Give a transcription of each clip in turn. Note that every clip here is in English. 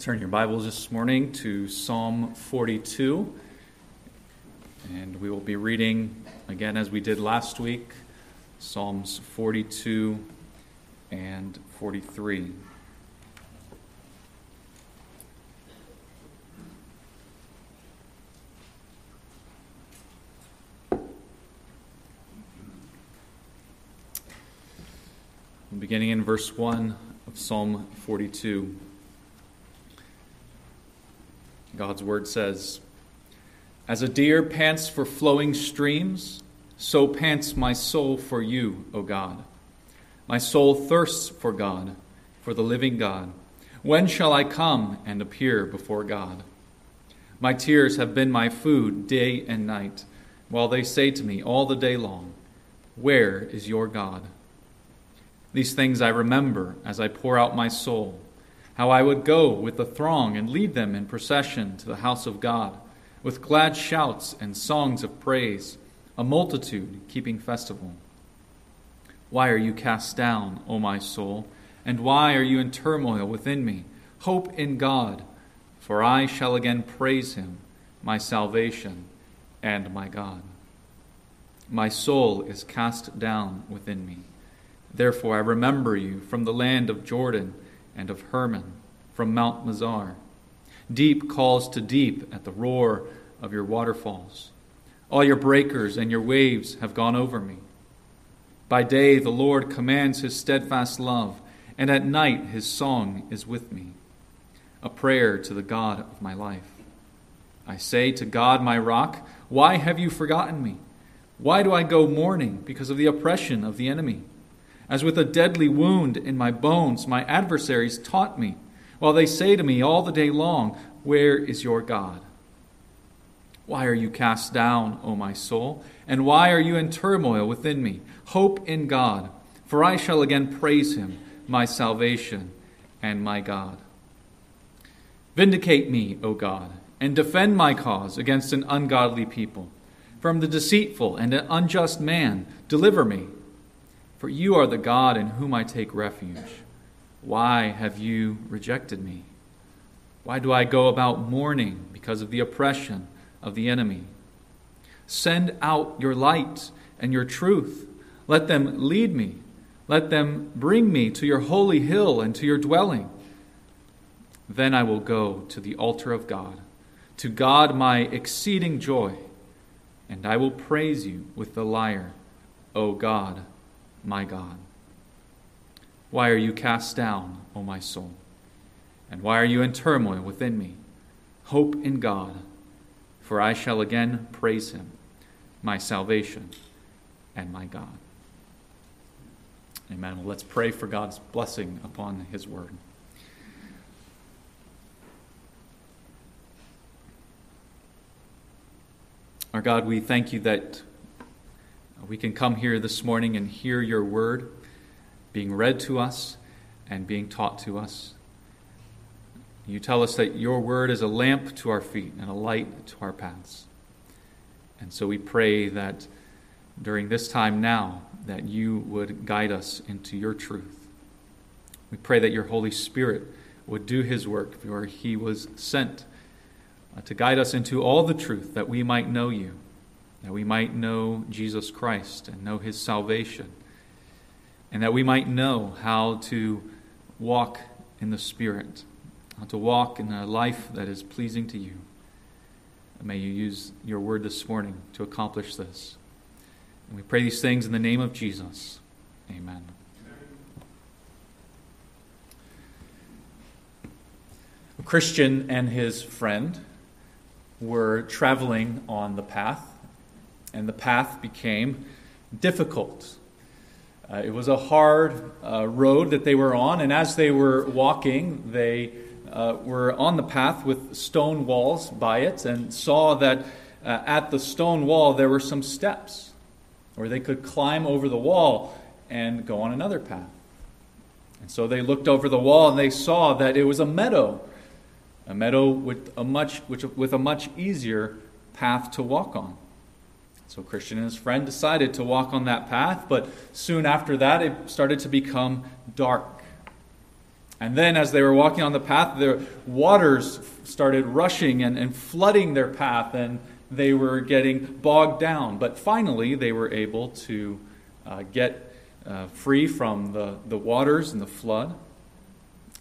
Turn your Bibles this morning to Psalm 42. And we will be reading, again, as we did last week, Psalms 42 and 43. Beginning in verse 1 of Psalm 42. God's word says, As a deer pants for flowing streams, so pants my soul for you, O God. My soul thirsts for God, for the living God. When shall I come and appear before God? My tears have been my food day and night, while they say to me all the day long, Where is your God? These things I remember as I pour out my soul how I would go with the throng and lead them in procession to the house of God, with glad shouts and songs of praise, a multitude keeping festival. Why are you cast down, O my soul? And why are you in turmoil within me? Hope in God, for I shall again praise him, my salvation and my God. My soul is cast down within me. Therefore I remember you from the land of Jordan and of Hermon from Mount Mizar. Deep calls to deep at the roar of your waterfalls. All your breakers and your waves have gone over me. By day the Lord commands his steadfast love, and at night his song is with me, a prayer to the God of my life. I say to God, my rock, Why have you forgotten me? Why do I go mourning because of the oppression of the enemy? As with a deadly wound in my bones, my adversaries taunt me, while they say to me all the day long, Where is your God? Why are you cast down, O my soul? And why are you in turmoil within me? Hope in God, for I shall again praise him, my salvation and my God. Vindicate me, O God, and defend my cause against an ungodly people. From the deceitful and an unjust man, deliver me for you are the God in whom I take refuge. Why have you rejected me? Why do I go about mourning because of the oppression of the enemy? Send out your light and your truth. Let them lead me. Let them bring me to your holy hill and to your dwelling. Then I will go to the altar of God, to God my exceeding joy, and I will praise you with the lyre, O God my God. Why are you cast down, O my soul? And why are you in turmoil within me? Hope in God, for I shall again praise him, my salvation and my God. Amen. Well, let's pray for God's blessing upon his word. Our God, we thank you that we can come here this morning and hear your word being read to us and being taught to us. You tell us that your word is a lamp to our feet and a light to our paths. And so we pray that during this time now that you would guide us into your truth. We pray that your Holy Spirit would do his work for he was sent uh, to guide us into all the truth that we might know you that we might know Jesus Christ and know his salvation, and that we might know how to walk in the Spirit, how to walk in a life that is pleasing to you. And may you use your word this morning to accomplish this. And we pray these things in the name of Jesus. Amen. A Christian and his friend were traveling on the path and the path became difficult. Uh, it was a hard uh, road that they were on, and as they were walking, they uh, were on the path with stone walls by it and saw that uh, at the stone wall there were some steps where they could climb over the wall and go on another path. And so they looked over the wall and they saw that it was a meadow, a meadow with a much, which, with a much easier path to walk on. So Christian and his friend decided to walk on that path, but soon after that it started to become dark. And then, as they were walking on the path, the waters started rushing and, and flooding their path, and they were getting bogged down. But finally, they were able to uh, get uh, free from the, the waters and the flood.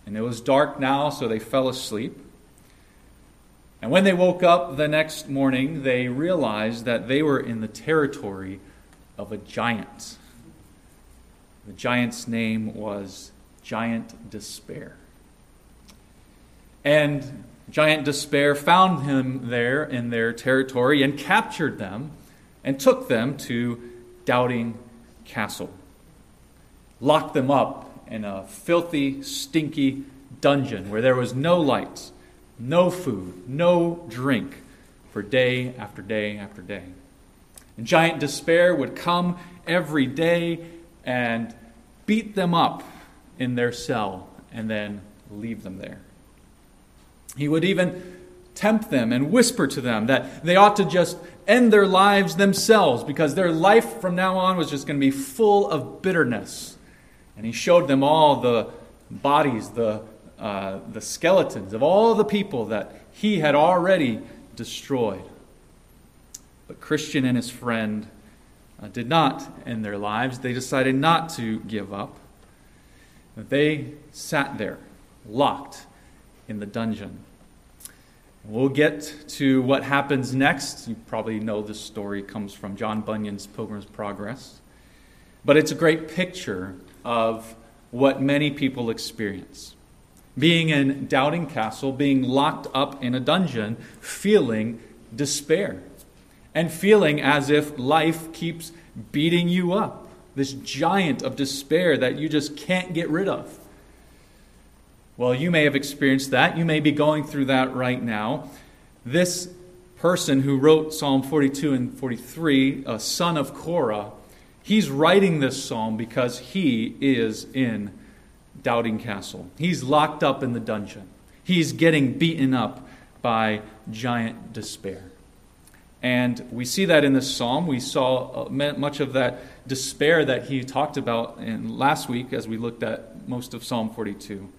And it was dark now, so they fell asleep. And when they woke up the next morning, they realized that they were in the territory of a giant. The giant's name was giant despair. And giant despair found him there in their territory and captured them and took them to Doubting Castle. Locked them up in a filthy, stinky dungeon where there was no light, no food, no drink for day after day after day. And giant despair would come every day and beat them up in their cell and then leave them there. He would even tempt them and whisper to them that they ought to just end their lives themselves because their life from now on was just going to be full of bitterness. And he showed them all the bodies, the, uh, the skeletons of all the people that he had already destroyed. But Christian and his friend uh, did not end their lives. They decided not to give up. They sat there, locked in the dungeon. We'll get to what happens next. You probably know this story comes from John Bunyan's Pilgrim's Progress. But it's a great picture of what many people experience. Being in Doubting Castle, being locked up in a dungeon, feeling despair, and feeling as if life keeps beating you up this giant of despair that you just can't get rid of. Well, you may have experienced that. You may be going through that right now. This person who wrote Psalm 42 and 43, a son of Korah, he's writing this psalm because he is in Doubting Castle. He's locked up in the dungeon. He's getting beaten up by giant despair. And we see that in this psalm. We saw uh, much of that despair that he talked about in last week as we looked at most of Psalm 42.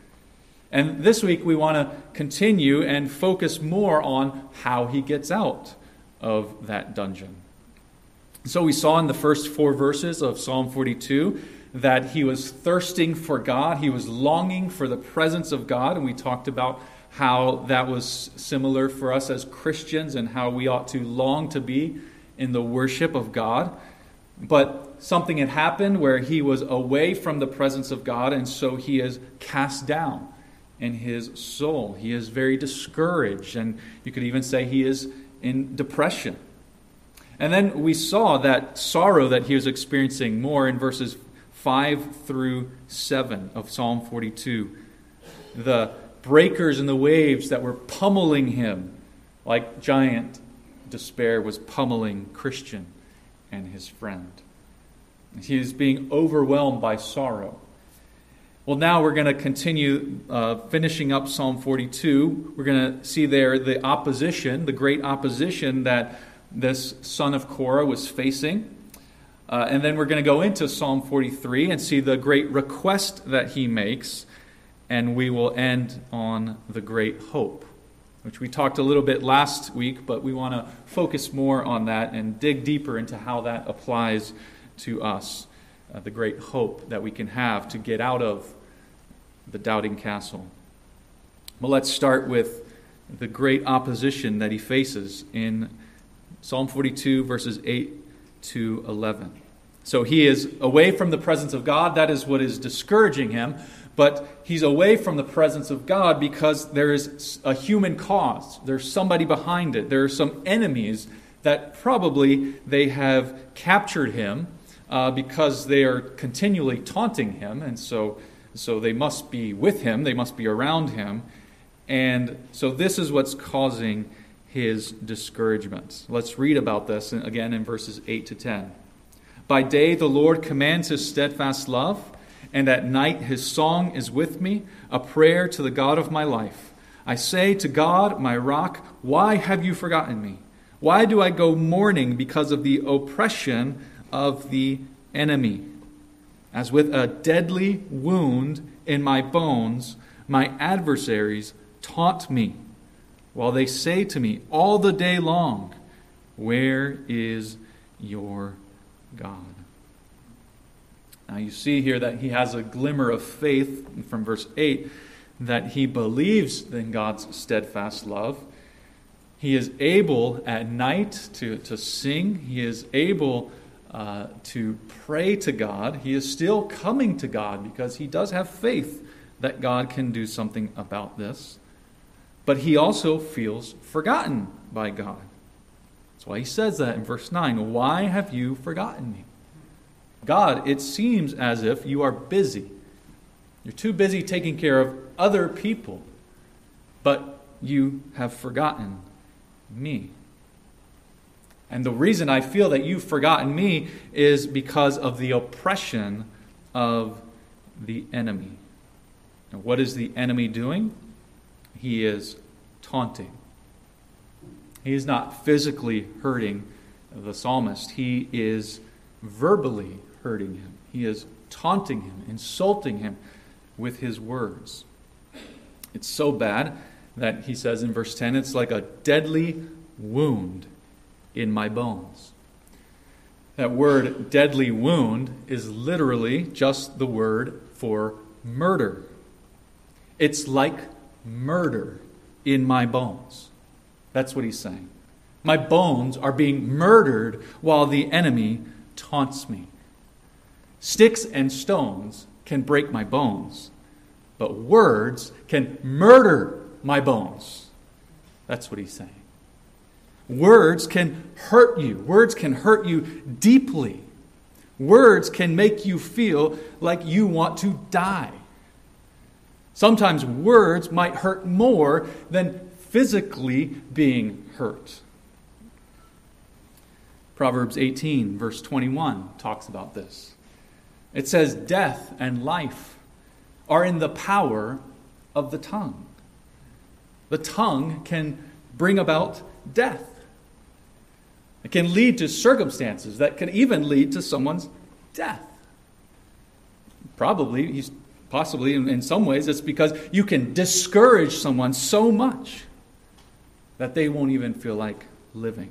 And this week we want to continue and focus more on how he gets out of that dungeon. So we saw in the first four verses of Psalm 42 that he was thirsting for God, he was longing for the presence of God, and we talked about how that was similar for us as Christians and how we ought to long to be in the worship of God. But something had happened where he was away from the presence of God, and so he is cast down in his soul. He is very discouraged, and you could even say he is in depression. And then we saw that sorrow that he was experiencing more in verses 5 through 7 of Psalm 42. The breakers and the waves that were pummeling him, like giant despair was pummeling Christian and his friend. He is being overwhelmed by sorrow. Well, now we're going to continue uh, finishing up Psalm 42. We're going to see there the opposition, the great opposition that this son of Korah was facing. Uh, and then we're going to go into Psalm 43 and see the great request that he makes and we will end on the great hope, which we talked a little bit last week, but we want to focus more on that and dig deeper into how that applies to us. Uh, the great hope that we can have to get out of the doubting castle. Well, let's start with the great opposition that he faces in Psalm 42, verses 8 to 11. So he is away from the presence of God. That is what is discouraging him but he's away from the presence of God because there is a human cause. There's somebody behind it. There are some enemies that probably they have captured him uh, because they are continually taunting him, and so, so they must be with him, they must be around him. And so this is what's causing his discouragement. Let's read about this again in verses 8 to 10. By day, the Lord commands his steadfast love and at night his song is with me, a prayer to the God of my life. I say to God, my rock, why have you forgotten me? Why do I go mourning because of the oppression of the enemy? As with a deadly wound in my bones, My adversaries taunt me, while they say to me all the day long, Where is your God? Now you see here that he has a glimmer of faith from verse 8 that he believes in God's steadfast love. He is able at night to, to sing. He is able uh, to pray to God. He is still coming to God because he does have faith that God can do something about this. But he also feels forgotten by God. That's why he says that in verse 9 Why have you forgotten me? God, it seems as if you are busy. You're too busy taking care of other people, but you have forgotten me. And the reason I feel that you've forgotten me is because of the oppression of the enemy. And what is the enemy doing? He is taunting. He is not physically hurting the psalmist, he is verbally hurting him. He is taunting him, insulting him with his words. It's so bad that he says in verse 10 it's like a deadly wound in my bones. That word deadly wound is literally just the word for murder. It's like murder in my bones. That's what he's saying. My bones are being murdered while the enemy taunts me. Sticks and stones can break my bones, but words can murder my bones. That's what he's saying. Words can hurt you, words can hurt you deeply. Words can make you feel like you want to die. Sometimes words might hurt more than physically being hurt. Proverbs 18, verse 21, talks about this. It says, Death and life are in the power of the tongue. The tongue can bring about death. It can lead to circumstances that can even lead to someone's death. Probably, he's possibly in, in some ways, it's because you can discourage someone so much that they won't even feel like living.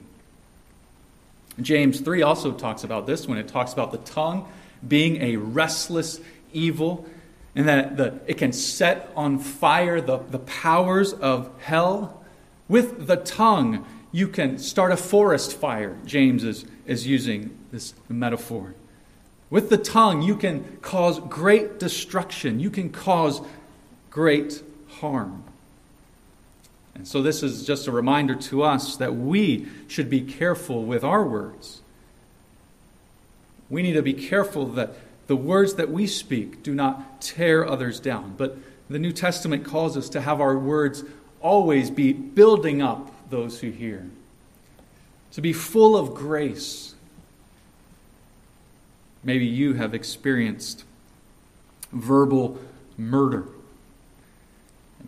James 3 also talks about this when it talks about the tongue being a restless evil and that the, it can set on fire the, the powers of hell. With the tongue, you can start a forest fire. James is, is using this metaphor. With the tongue, you can cause great destruction, you can cause great harm. And so, this is just a reminder to us that we should be careful with our words. We need to be careful that the words that we speak do not tear others down. But the New Testament calls us to have our words always be building up those who hear, to be full of grace. Maybe you have experienced verbal murder.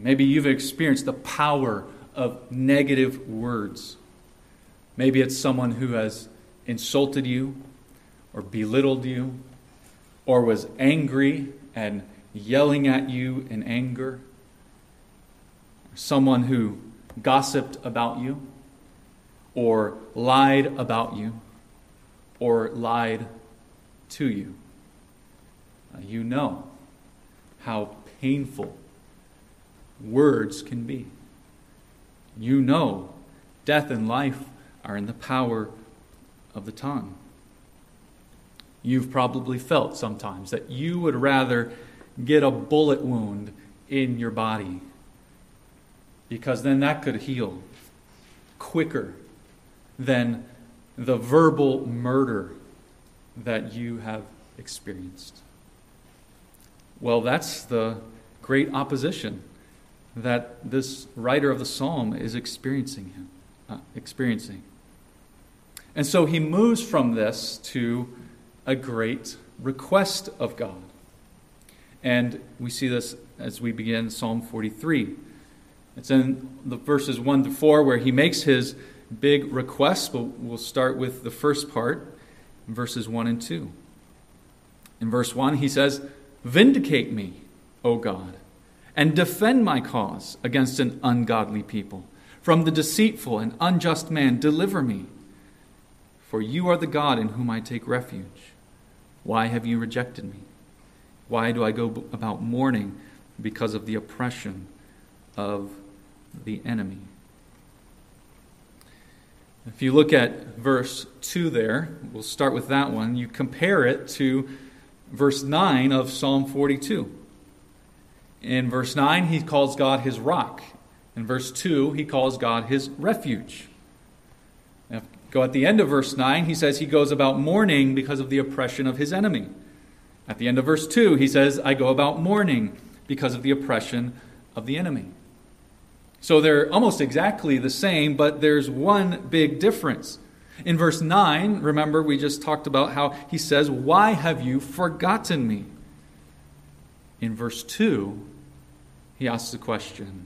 Maybe you've experienced the power of negative words. Maybe it's someone who has insulted you or belittled you or was angry and yelling at you in anger. Someone who gossiped about you, or lied about you, or lied to you. Uh, you know how painful words can be. You know death and life are in the power of the tongue. You've probably felt sometimes that you would rather get a bullet wound in your body because then that could heal quicker than the verbal murder that you have experienced. Well, that's the great opposition that this writer of the psalm is experiencing him, uh, experiencing. And so he moves from this to a great request of God. And we see this as we begin Psalm 43. It's in the verses 1 to 4 where he makes his big request, but we'll start with the first part, verses 1 and 2. In verse 1, he says, Vindicate me, O God, and defend my cause against an ungodly people. From the deceitful and unjust man, deliver me. For you are the God in whom I take refuge. Why have you rejected me? Why do I go about mourning because of the oppression of the enemy? If you look at verse 2 there, we'll start with that one. You compare it to verse 9 of Psalm 42. In verse 9, he calls God his rock. In verse 2, he calls God his refuge. Now, go at the end of verse 9, he says he goes about mourning because of the oppression of his enemy. At the end of verse 2, he says, I go about mourning because of the oppression of the enemy. So they're almost exactly the same, but there's one big difference. In verse 9, remember, we just talked about how he says, Why have you forgotten me? In verse 2, he asks the question,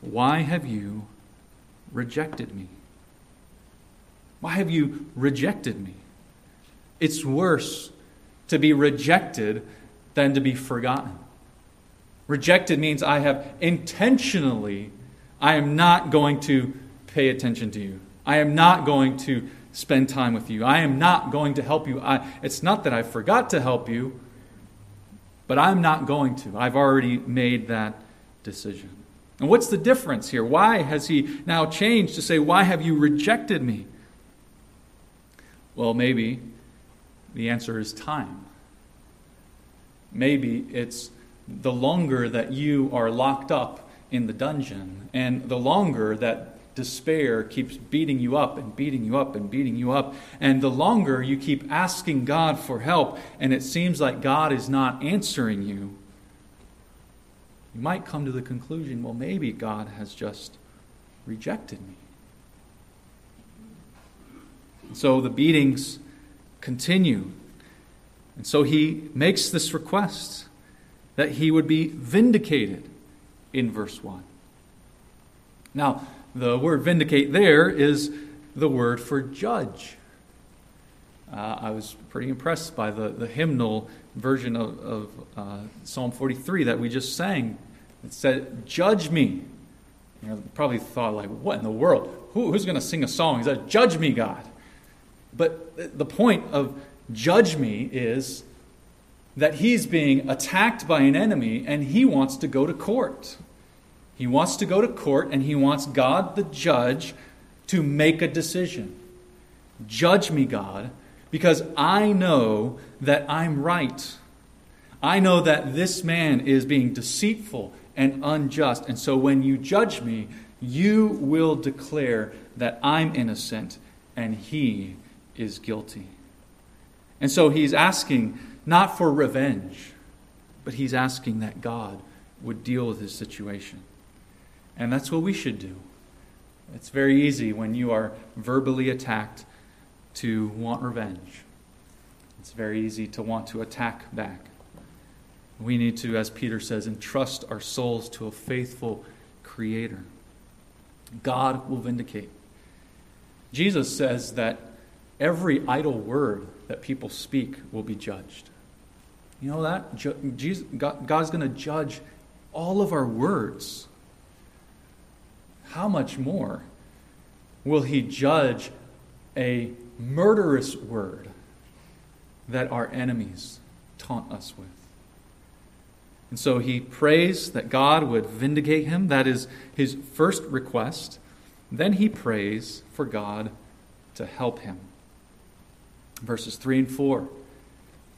Why have you rejected me? Why have you rejected me? It's worse to be rejected than to be forgotten. Rejected means I have intentionally I am not going to pay attention to you. I am not going to spend time with you. I am not going to help you. I, it's not that I forgot to help you, but I'm not going to. I've already made that decision. And what's the difference here? Why has he now changed to say, Why have you rejected me? Well, maybe the answer is time. Maybe it's the longer that you are locked up in the dungeon. And the longer that despair keeps beating you up and beating you up and beating you up, and the longer you keep asking God for help, and it seems like God is not answering you, you might come to the conclusion well, maybe God has just rejected me. so the beatings continue. And so he makes this request that he would be vindicated in verse 1. Now, the word vindicate there is the word for judge. Uh, I was pretty impressed by the, the hymnal version of, of uh, Psalm 43 that we just sang. It said, Judge me. You know, probably thought, like, what in the world? Who, who's going to sing a song? He said, Judge me, God. But the point of judge me is that he's being attacked by an enemy and he wants to go to court. He wants to go to court and he wants God, the judge, to make a decision. Judge me, God, because I know that I'm right. I know that this man is being deceitful and unjust. And so when you judge me, you will declare that I'm innocent and he is guilty. And so he's asking not for revenge, but he's asking that God would deal with his situation. And that's what we should do. It's very easy when you are verbally attacked to want revenge. It's very easy to want to attack back. We need to, as Peter says, entrust our souls to a faithful Creator. God will vindicate. Jesus says that every idle word that people speak will be judged. You know that? Jesus, God, God's going to judge all of our words. How much more will He judge a murderous word that our enemies taunt us with? And so he prays that God would vindicate him. That is his first request. Then he prays for God to help him. Verses 3 and 4.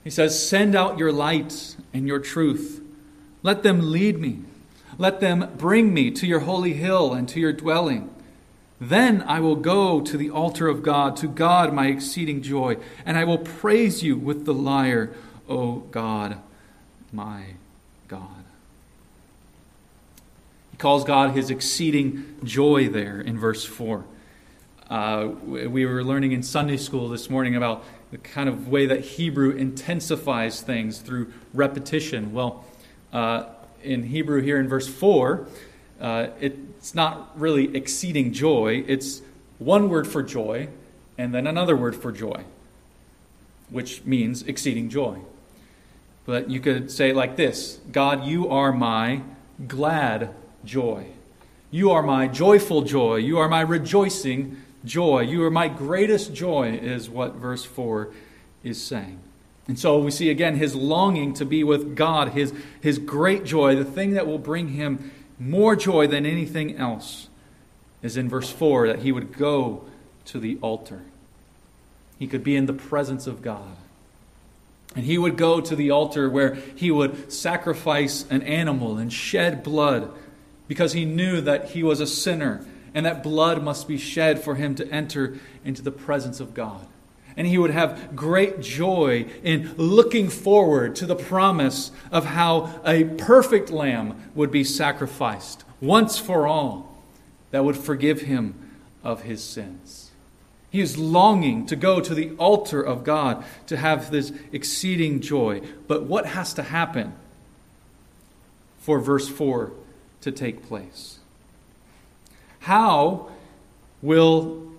He says, Send out your light and your truth. Let them lead me. Let them bring me to your holy hill and to your dwelling. Then I will go to the altar of God, to God my exceeding joy, and I will praise you with the lyre, O God, my God. He calls God his exceeding joy there in verse 4. Uh, we were learning in Sunday school this morning about the kind of way that Hebrew intensifies things through repetition. Well, uh, in Hebrew here in verse 4, uh, it's not really exceeding joy. It's one word for joy and then another word for joy, which means exceeding joy. But you could say like this God, you are my glad joy. You are my joyful joy. You are my rejoicing joy. You are my greatest joy, is what verse 4 is saying. And so we see again his longing to be with God, his, his great joy, the thing that will bring him more joy than anything else, is in verse 4 that he would go to the altar. He could be in the presence of God. And he would go to the altar where he would sacrifice an animal and shed blood because he knew that he was a sinner and that blood must be shed for him to enter into the presence of God. And he would have great joy in looking forward to the promise of how a perfect lamb would be sacrificed once for all that would forgive him of his sins. He is longing to go to the altar of God to have this exceeding joy. But what has to happen for verse 4 to take place? How will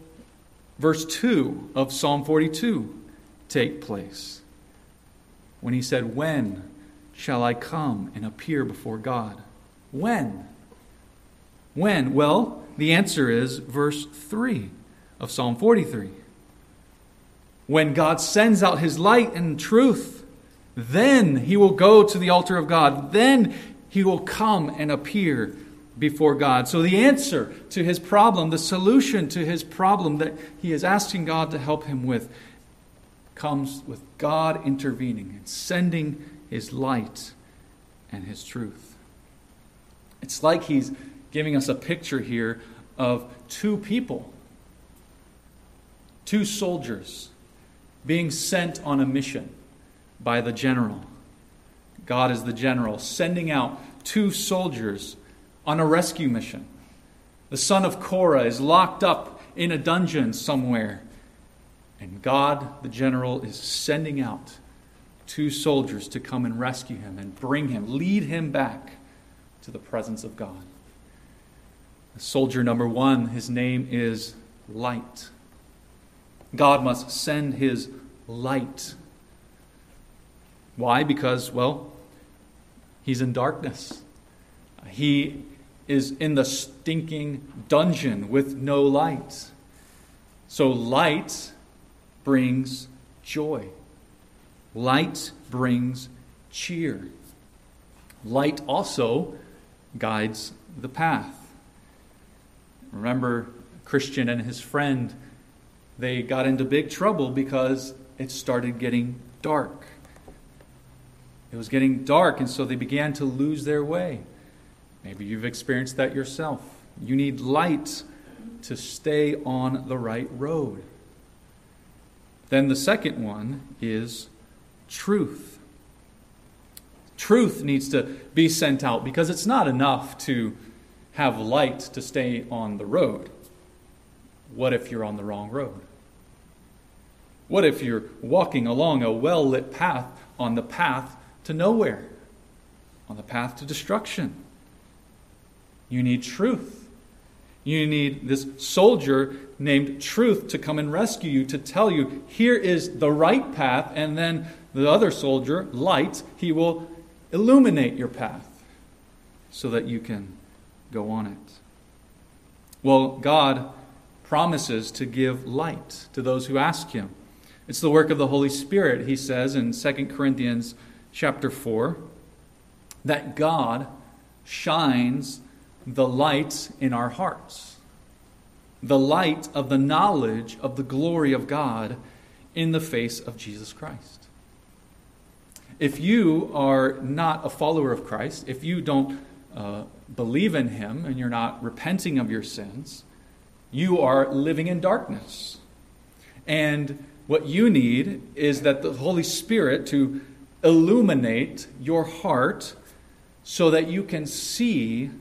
verse 2 of Psalm 42 take place? When he said, When shall I come and appear before God? When? When? Well, the answer is verse 3 of Psalm 43. When God sends out his light and truth, then he will go to the altar of God. Then he will come and appear before God. So, the answer to his problem, the solution to his problem that he is asking God to help him with, comes with God intervening and sending his light and his truth. It's like he's giving us a picture here of two people two soldiers being sent on a mission by the general. God is the general, sending out two soldiers on a rescue mission. The son of Korah is locked up in a dungeon somewhere, and God, the general, is sending out two soldiers to come and rescue him and bring him, lead him back to the presence of God. Soldier number one, his name is Light. God must send his light. Why? Because, well, he's in darkness. He is in the stinking dungeon with no light. So, light brings joy, light brings cheer. Light also guides the path. Remember Christian and his friend they got into big trouble because it started getting dark. It was getting dark, and so they began to lose their way. Maybe you've experienced that yourself. You need light to stay on the right road. Then the second one is truth. Truth needs to be sent out because it's not enough to have light to stay on the road. What if you're on the wrong road? What if you're walking along a well lit path on the path to nowhere, on the path to destruction? You need truth. You need this soldier named Truth to come and rescue you, to tell you, here is the right path, and then the other soldier, Light, he will illuminate your path so that you can go on it. Well, God promises to give light to those who ask him. It's the work of the Holy Spirit, he says in 2 Corinthians chapter 4, that God shines the light in our hearts, the light of the knowledge of the glory of God in the face of Jesus Christ. If you are not a follower of Christ, if you don't uh, believe in him and you're not repenting of your sins, you are living in darkness. And what you need is that the Holy Spirit to illuminate your heart so that you can see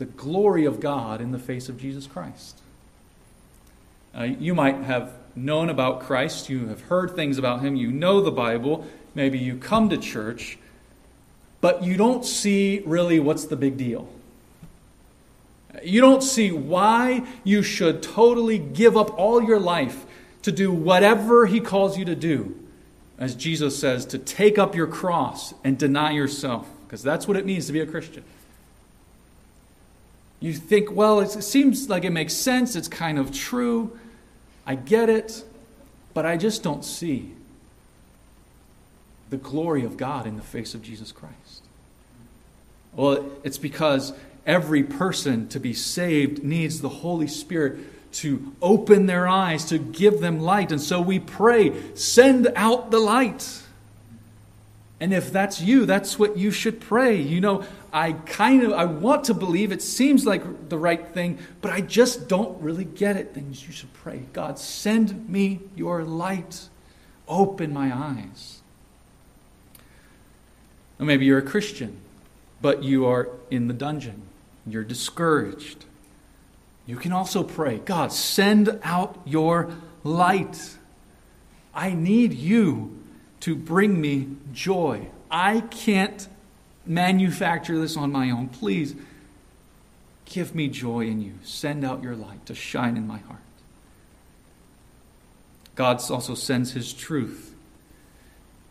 the glory of God in the face of Jesus Christ. Uh, you might have known about Christ, you have heard things about him, you know the Bible, maybe you come to church, but you don't see really what's the big deal. You don't see why you should totally give up all your life to do whatever he calls you to do. As Jesus says, to take up your cross and deny yourself, because that's what it means to be a Christian. You think, well, it seems like it makes sense. It's kind of true. I get it. But I just don't see the glory of God in the face of Jesus Christ. Well, it's because every person to be saved needs the Holy Spirit to open their eyes, to give them light. And so we pray, send out the light. And if that's you, that's what you should pray. You know, I kind of I want to believe it seems like the right thing, but I just don't really get it. Then you should pray, God, send me your light. Open my eyes. Or maybe you're a Christian, but you are in the dungeon. You're discouraged. You can also pray, God, send out your light. I need you to bring me joy. I can't manufacture this on my own. Please give me joy in you. Send out your light to shine in my heart. God also sends his truth.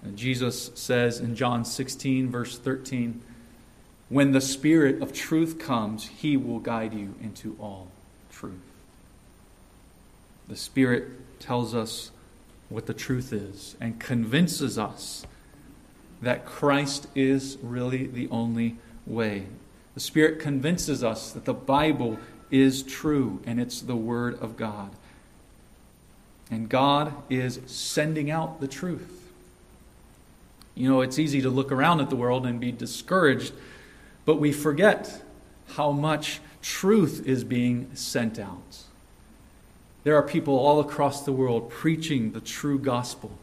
And Jesus says in John 16, verse 13, when the Spirit of truth comes, he will guide you into all truth. The Spirit tells us what the truth is and convinces us that Christ is really the only way. The Spirit convinces us that the Bible is true and it's the Word of God. And God is sending out the truth. You know, it's easy to look around at the world and be discouraged, but we forget how much truth is being sent out. There are people all across the world preaching the true gospel.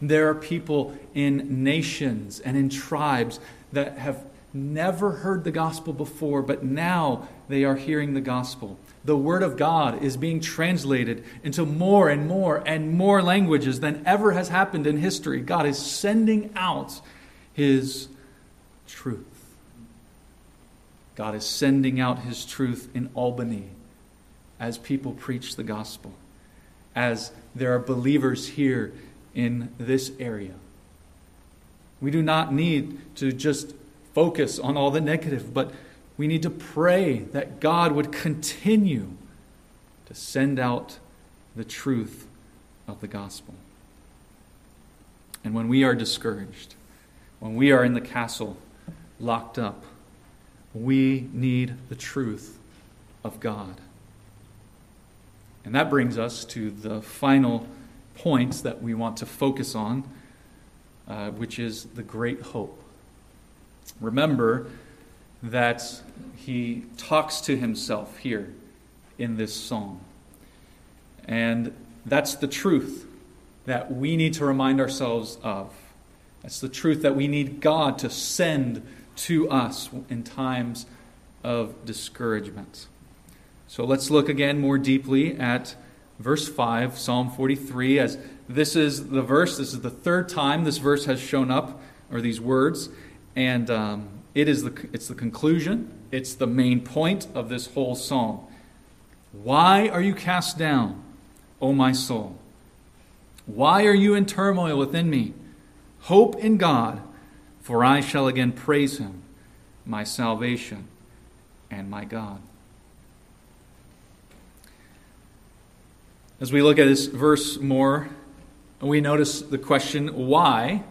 There are people in nations and in tribes that have never heard the gospel before, but now they are hearing the gospel. The Word of God is being translated into more and more and more languages than ever has happened in history. God is sending out His truth. God is sending out His truth in Albany as people preach the gospel, as there are believers here in this area. We do not need to just focus on all the negative, but we need to pray that God would continue to send out the truth of the gospel. And when we are discouraged, when we are in the castle locked up, we need the truth of God. And that brings us to the final points that we want to focus on, uh, which is the great hope. Remember that he talks to himself here in this song. And that's the truth that we need to remind ourselves of. That's the truth that we need God to send to us in times of discouragement. So let's look again more deeply at verse 5, Psalm 43, as this is the verse. This is the third time this verse has shown up, or these words, and um, it is the, it's the conclusion, it's the main point of this whole psalm. Why are you cast down, O my soul? Why are you in turmoil within me? Hope in God, for I shall again praise him, my salvation and my God. As we look at this verse more, we notice the question, why?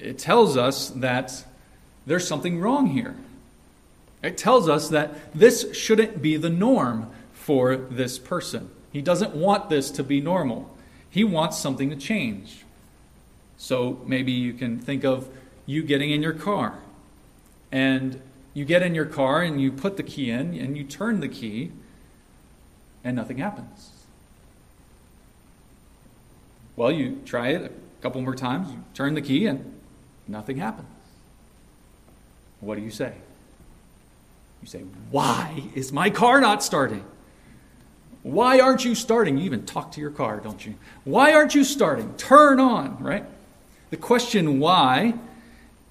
It tells us that there's something wrong here. It tells us that this shouldn't be the norm for this person. He doesn't want this to be normal. He wants something to change. So maybe you can think of you getting in your car. And you get in your car and you put the key in and you turn the key and nothing happens. Well, you try it a couple more times, you turn the key, and nothing happens. What do you say? You say, Why is my car not starting? Why aren't you starting? You even talk to your car, don't you? Why aren't you starting? Turn on, right? The question why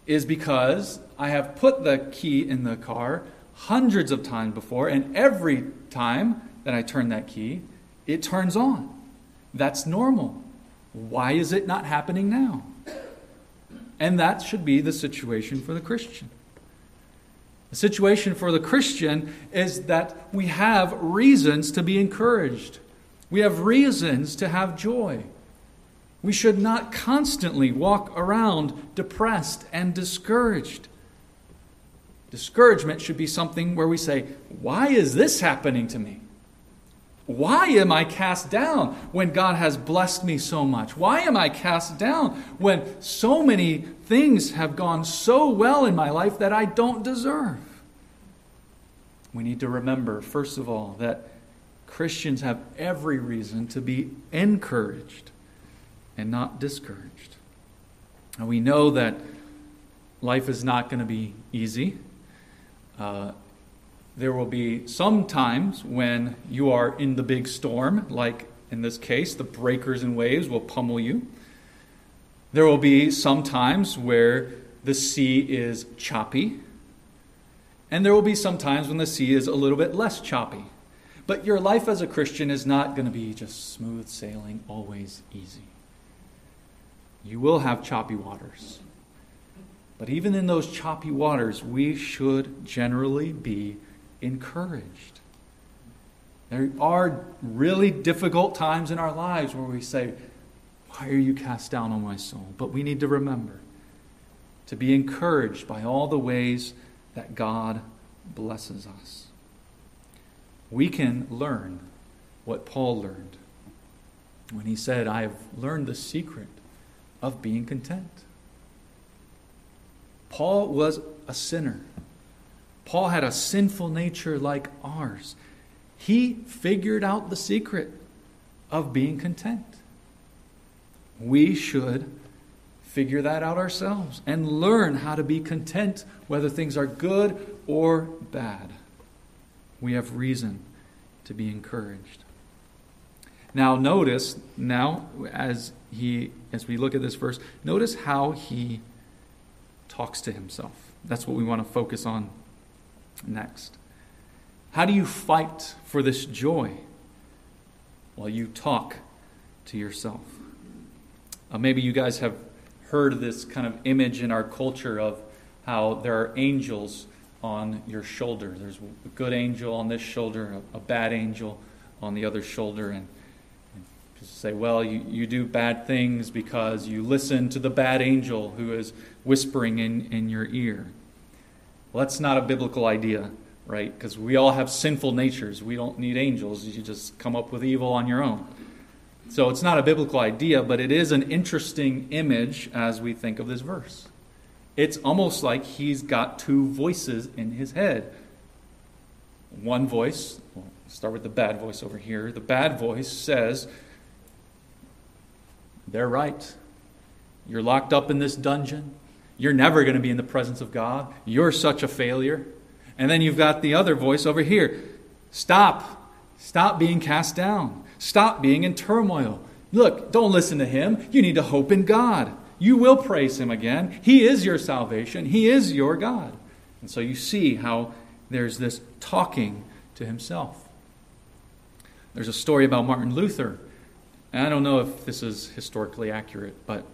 is because I have put the key in the car hundreds of times before, and every time that I turn that key, it turns on. That's normal. Why is it not happening now? And that should be the situation for the Christian. The situation for the Christian is that we have reasons to be encouraged. We have reasons to have joy. We should not constantly walk around depressed and discouraged. Discouragement should be something where we say, Why is this happening to me? Why am I cast down when God has blessed me so much? Why am I cast down when so many things have gone so well in my life that I don't deserve? We need to remember, first of all, that Christians have every reason to be encouraged and not discouraged. And we know that life is not going to be easy. Uh, there will be some times when you are in the big storm, like in this case, the breakers and waves will pummel you. There will be some times where the sea is choppy. And there will be some times when the sea is a little bit less choppy. But your life as a Christian is not going to be just smooth sailing, always easy. You will have choppy waters. But even in those choppy waters, we should generally be encouraged. There are really difficult times in our lives where we say, Why are you cast down on my soul? But we need to remember to be encouraged by all the ways that God blesses us. We can learn what Paul learned when he said, I have learned the secret of being content. Paul was a sinner. Paul had a sinful nature like ours. He figured out the secret of being content. We should figure that out ourselves and learn how to be content whether things are good or bad. We have reason to be encouraged. Now notice now as he as we look at this verse, notice how he talks to himself. That's what we want to focus on next. How do you fight for this joy? Well, you talk to yourself. Uh, maybe you guys have heard this kind of image in our culture of how there are angels on your shoulder. There's a good angel on this shoulder, a, a bad angel on the other shoulder, and, and say, well, you, you do bad things because you listen to the bad angel who is whispering in, in your ear. Well, that's not a biblical idea, right? Because we all have sinful natures. We don't need angels. You just come up with evil on your own. So it's not a biblical idea, but it is an interesting image as we think of this verse. It's almost like he's got two voices in his head. One voice, we'll start with the bad voice over here. The bad voice says, They're right. You're locked up in this dungeon. You're never going to be in the presence of God. You're such a failure. And then you've got the other voice over here. Stop. Stop being cast down. Stop being in turmoil. Look, don't listen to him. You need to hope in God. You will praise him again. He is your salvation, He is your God. And so you see how there's this talking to himself. There's a story about Martin Luther. And I don't know if this is historically accurate, but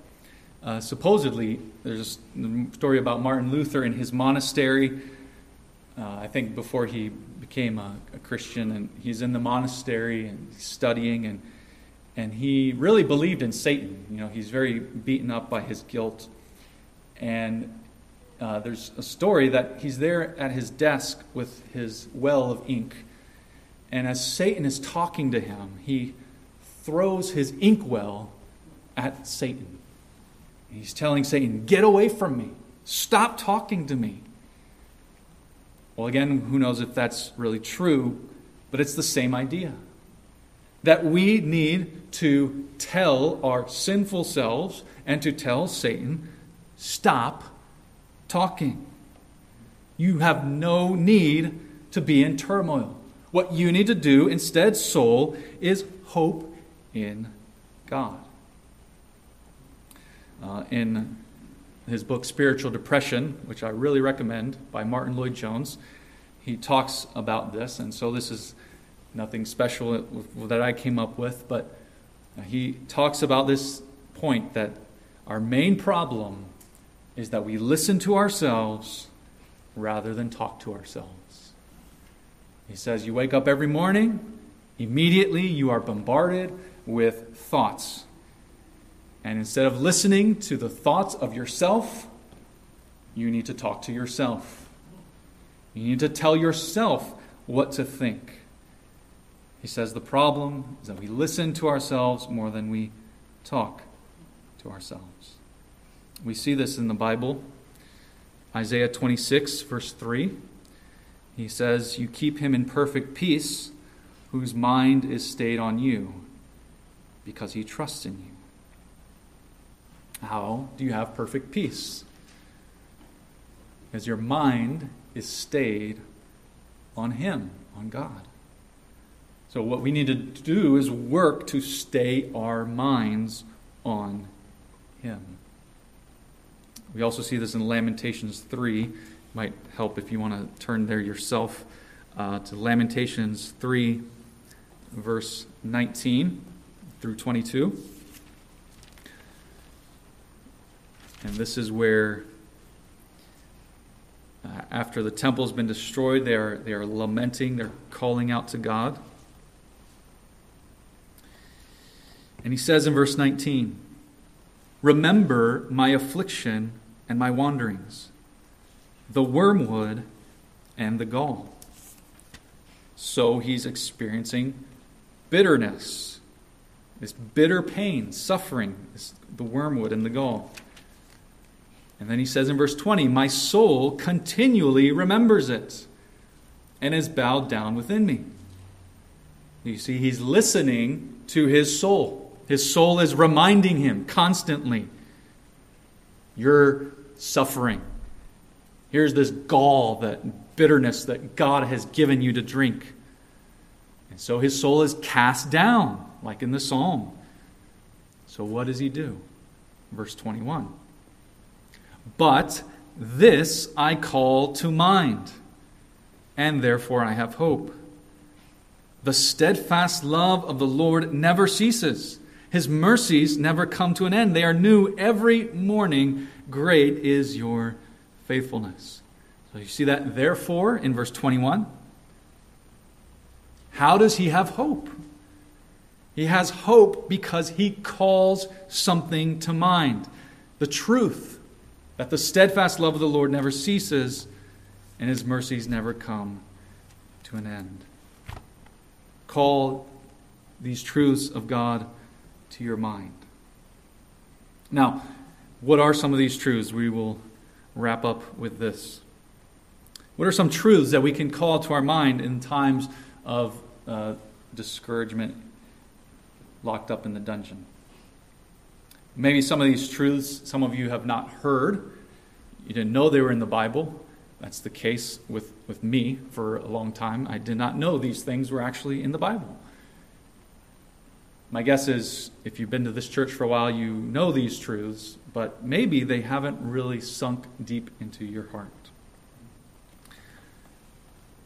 uh, supposedly, there's a story about Martin Luther in his monastery. Uh, I think before he became a, a, Christian, and he's in the monastery and studying, and and he really believed in Satan. You know, he's very beaten up by his guilt, and uh, there's a story that he's there at his desk with his well of ink, and as Satan is talking to him, he throws his inkwell at Satan He's telling Satan, Get away from me. Stop talking to me. Well, again, who knows if that's really true, but it's the same idea. That we need to tell our sinful selves and to tell Satan, Stop talking. You have no need to be in turmoil. What you need to do instead, soul, is hope in God uh, in his book Spiritual Depression, which I really recommend by Martyn Lloyd-Jones. He talks about this, and so this is nothing special that I came up with, but he talks about this point that our main problem is that we listen to ourselves rather than talk to ourselves. He says, You wake up every morning, immediately you are bombarded with thoughts. And instead of listening to the thoughts of yourself, you need to talk to yourself. You need to tell yourself what to think. He says the problem is that we listen to ourselves more than we talk to ourselves. We see this in the Bible. Isaiah 26, verse 3. He says, You keep him in perfect peace, whose mind is stayed on you, because he trusts in you. How do you have perfect peace? Because your mind is stayed on him, on God. So, what we need to do is work to stay our minds on him. We also see this in Lamentations 3. Might help if you want to turn there yourself uh, to Lamentations 3, verse 19 through 22. And this is where, uh, after the temple's been destroyed, they are, they are lamenting, they're calling out to God. And he says in verse 19, Remember my affliction and my wanderings, the wormwood and the gall. So he's experiencing bitterness, this bitter pain, suffering, the wormwood and the gall. And then he says in verse 20, My soul continually remembers it and is bowed down within me. You see, he's listening to his soul. His soul is reminding him constantly You're suffering. Here's this gall, that bitterness that God has given you to drink. And so his soul is cast down, like in the psalm. So what does he do? Verse 21. But this I call to mind, and therefore I have hope. The steadfast love of the Lord never ceases. His mercies never come to an end. They are new every morning. Great is your faithfulness. So you see that, therefore, in verse 21. How does he have hope? He has hope because he calls something to mind the truth that the steadfast love of the Lord never ceases and his mercies never come to an end. Call these truths of God to your mind. Now, what are some of these truths? We will wrap up with this. What are some truths that we can call to our mind in times of uh, discouragement, locked up in the dungeon? Maybe some of these truths some of you have not heard. You didn't know they were in the Bible. That's the case with, with me for a long time. I did not know these things were actually in the Bible. My guess is if you've been to this church for a while, you know these truths, but maybe they haven't really sunk deep into your heart.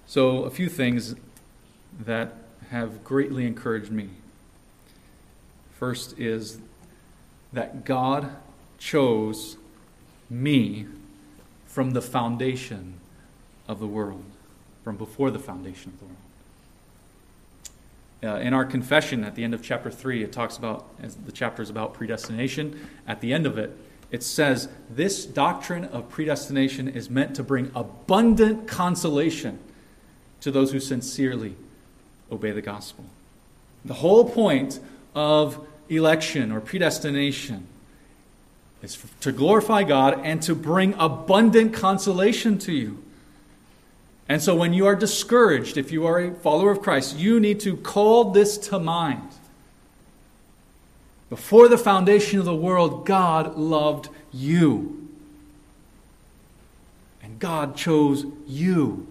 So, a few things that have greatly encouraged me. First is that God chose me from the foundation of the world, from before the foundation of the world. Uh, in our confession at the end of chapter 3, it talks about, as the chapter is about predestination, at the end of it, it says, This doctrine of predestination is meant to bring abundant consolation to those who sincerely obey the gospel. The whole point of election or predestination is to glorify God and to bring abundant consolation to you. And so when you are discouraged, if you are a follower of Christ, you need to call this to mind. Before the foundation of the world, God loved you. And God chose you.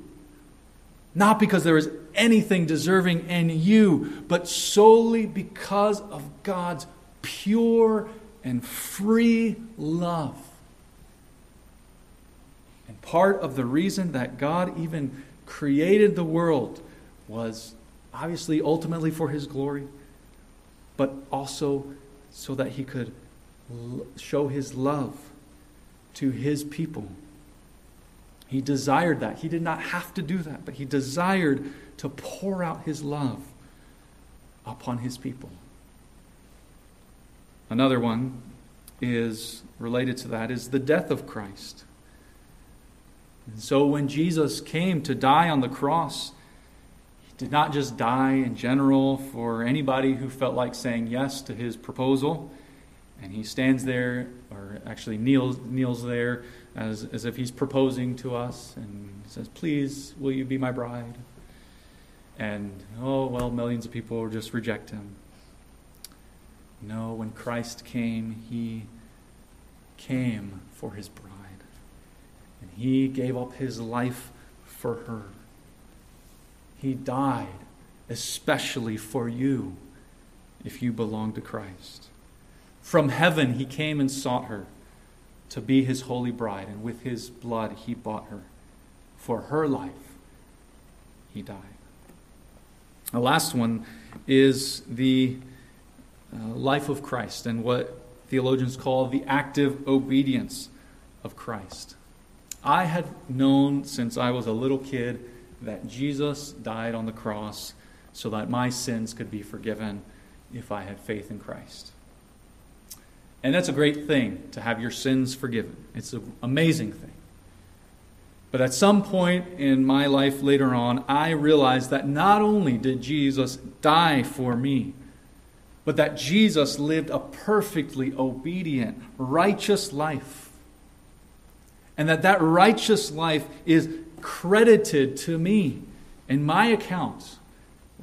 Not because there is anything deserving in you, but solely because of God's pure and free love. And part of the reason that God even created the world was obviously ultimately for his glory, but also so that he could show his love to his people. He desired that. He did not have to do that, but he desired to pour out his love upon his people. Another one is related to that is the death of Christ. And so when Jesus came to die on the cross, he did not just die in general for anybody who felt like saying yes to his proposal. And he stands there, or actually kneels, kneels there as, as if he's proposing to us and says, Please, will you be my bride? And, oh, well, millions of people just reject him. No, when Christ came, he came for his bride. And he gave up his life for her. He died especially for you if you belong to Christ. From heaven, he came and sought her to be his holy bride, and with his blood, he bought her. For her life, he died. The last one is the uh, life of Christ and what theologians call the active obedience of Christ. I had known since I was a little kid that Jesus died on the cross so that my sins could be forgiven if I had faith in Christ. And that's a great thing to have your sins forgiven. It's an amazing thing. But at some point in my life later on, I realized that not only did Jesus die for me, but that Jesus lived a perfectly obedient, righteous life. And that that righteous life is credited to me in my account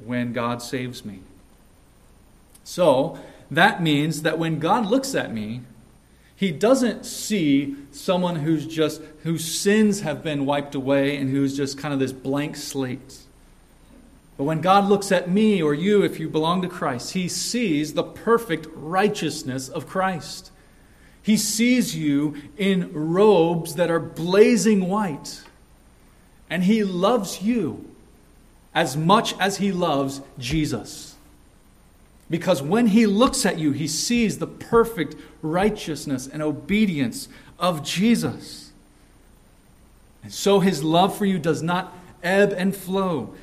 when God saves me. So, that means that when God looks at me, he doesn't see someone who's just whose sins have been wiped away and who's just kind of this blank slate. But when God looks at me or you, if you belong to Christ, he sees the perfect righteousness of Christ. He sees you in robes that are blazing white. And he loves you as much as he loves Jesus. Because when he looks at you, he sees the perfect righteousness and obedience of Jesus. And so his love for you does not ebb and flow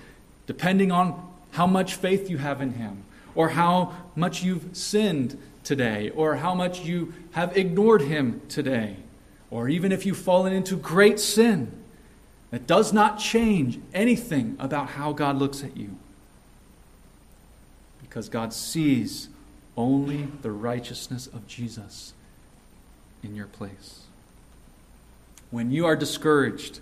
depending on how much faith you have in him, or how much you've sinned today, or how much you have ignored him today, or even if you've fallen into great sin. That does not change anything about how God looks at you because God sees only the righteousness of Jesus in your place. When you are discouraged,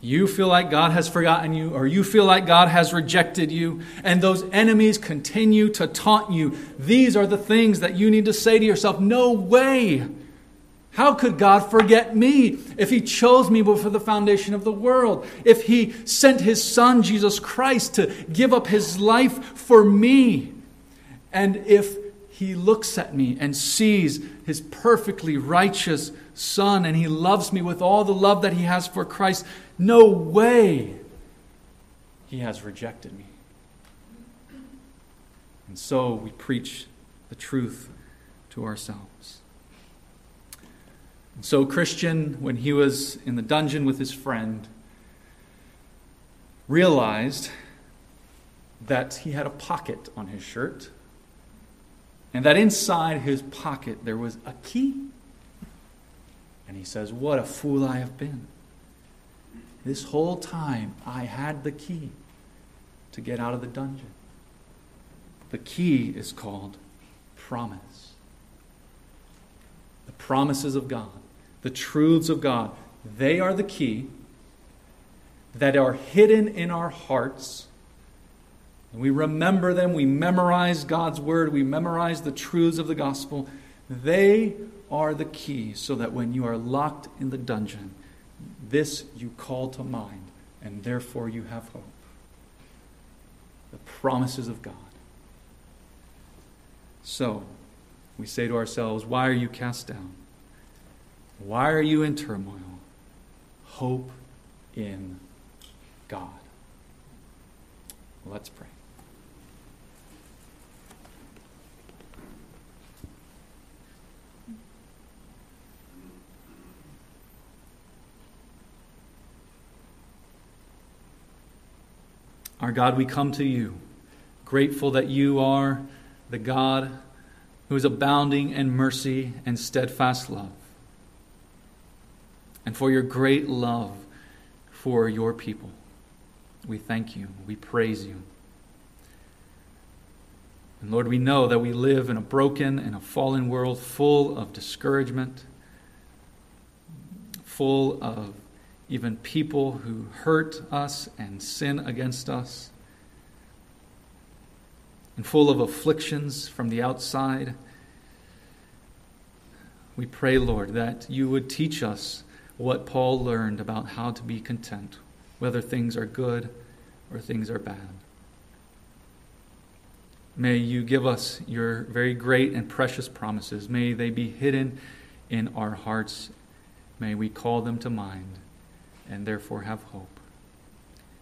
you feel like God has forgotten you, or you feel like God has rejected you, and those enemies continue to taunt you, these are the things that you need to say to yourself No way! How could God forget me if He chose me before the foundation of the world? If He sent His Son, Jesus Christ, to give up His life for me? And if He looks at me and sees His perfectly righteous Son and He loves me with all the love that He has for Christ, no way He has rejected me. And so we preach the truth to ourselves. So, Christian, when he was in the dungeon with his friend, realized that he had a pocket on his shirt, and that inside his pocket there was a key. And he says, What a fool I have been. This whole time I had the key to get out of the dungeon. The key is called promise. The promises of God the truths of God. They are the key that are hidden in our hearts. And we remember them, we memorize God's word, we memorize the truths of the gospel. They are the key so that when you are locked in the dungeon, this you call to mind, and therefore you have hope. The promises of God. So, we say to ourselves, Why are you cast down? Why are you in turmoil? Hope in God. Let's pray. Our God, we come to you, grateful that you are the God who is abounding in mercy and steadfast love and for your great love for your people. We thank you. We praise you. And Lord, we know that we live in a broken and a fallen world full of discouragement, full of even people who hurt us and sin against us, and full of afflictions from the outside. We pray, Lord, that you would teach us what Paul learned about how to be content, whether things are good or things are bad. May you give us your very great and precious promises. May they be hidden in our hearts. May we call them to mind and therefore have hope.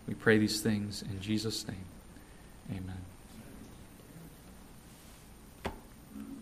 We pray these things in Jesus' name.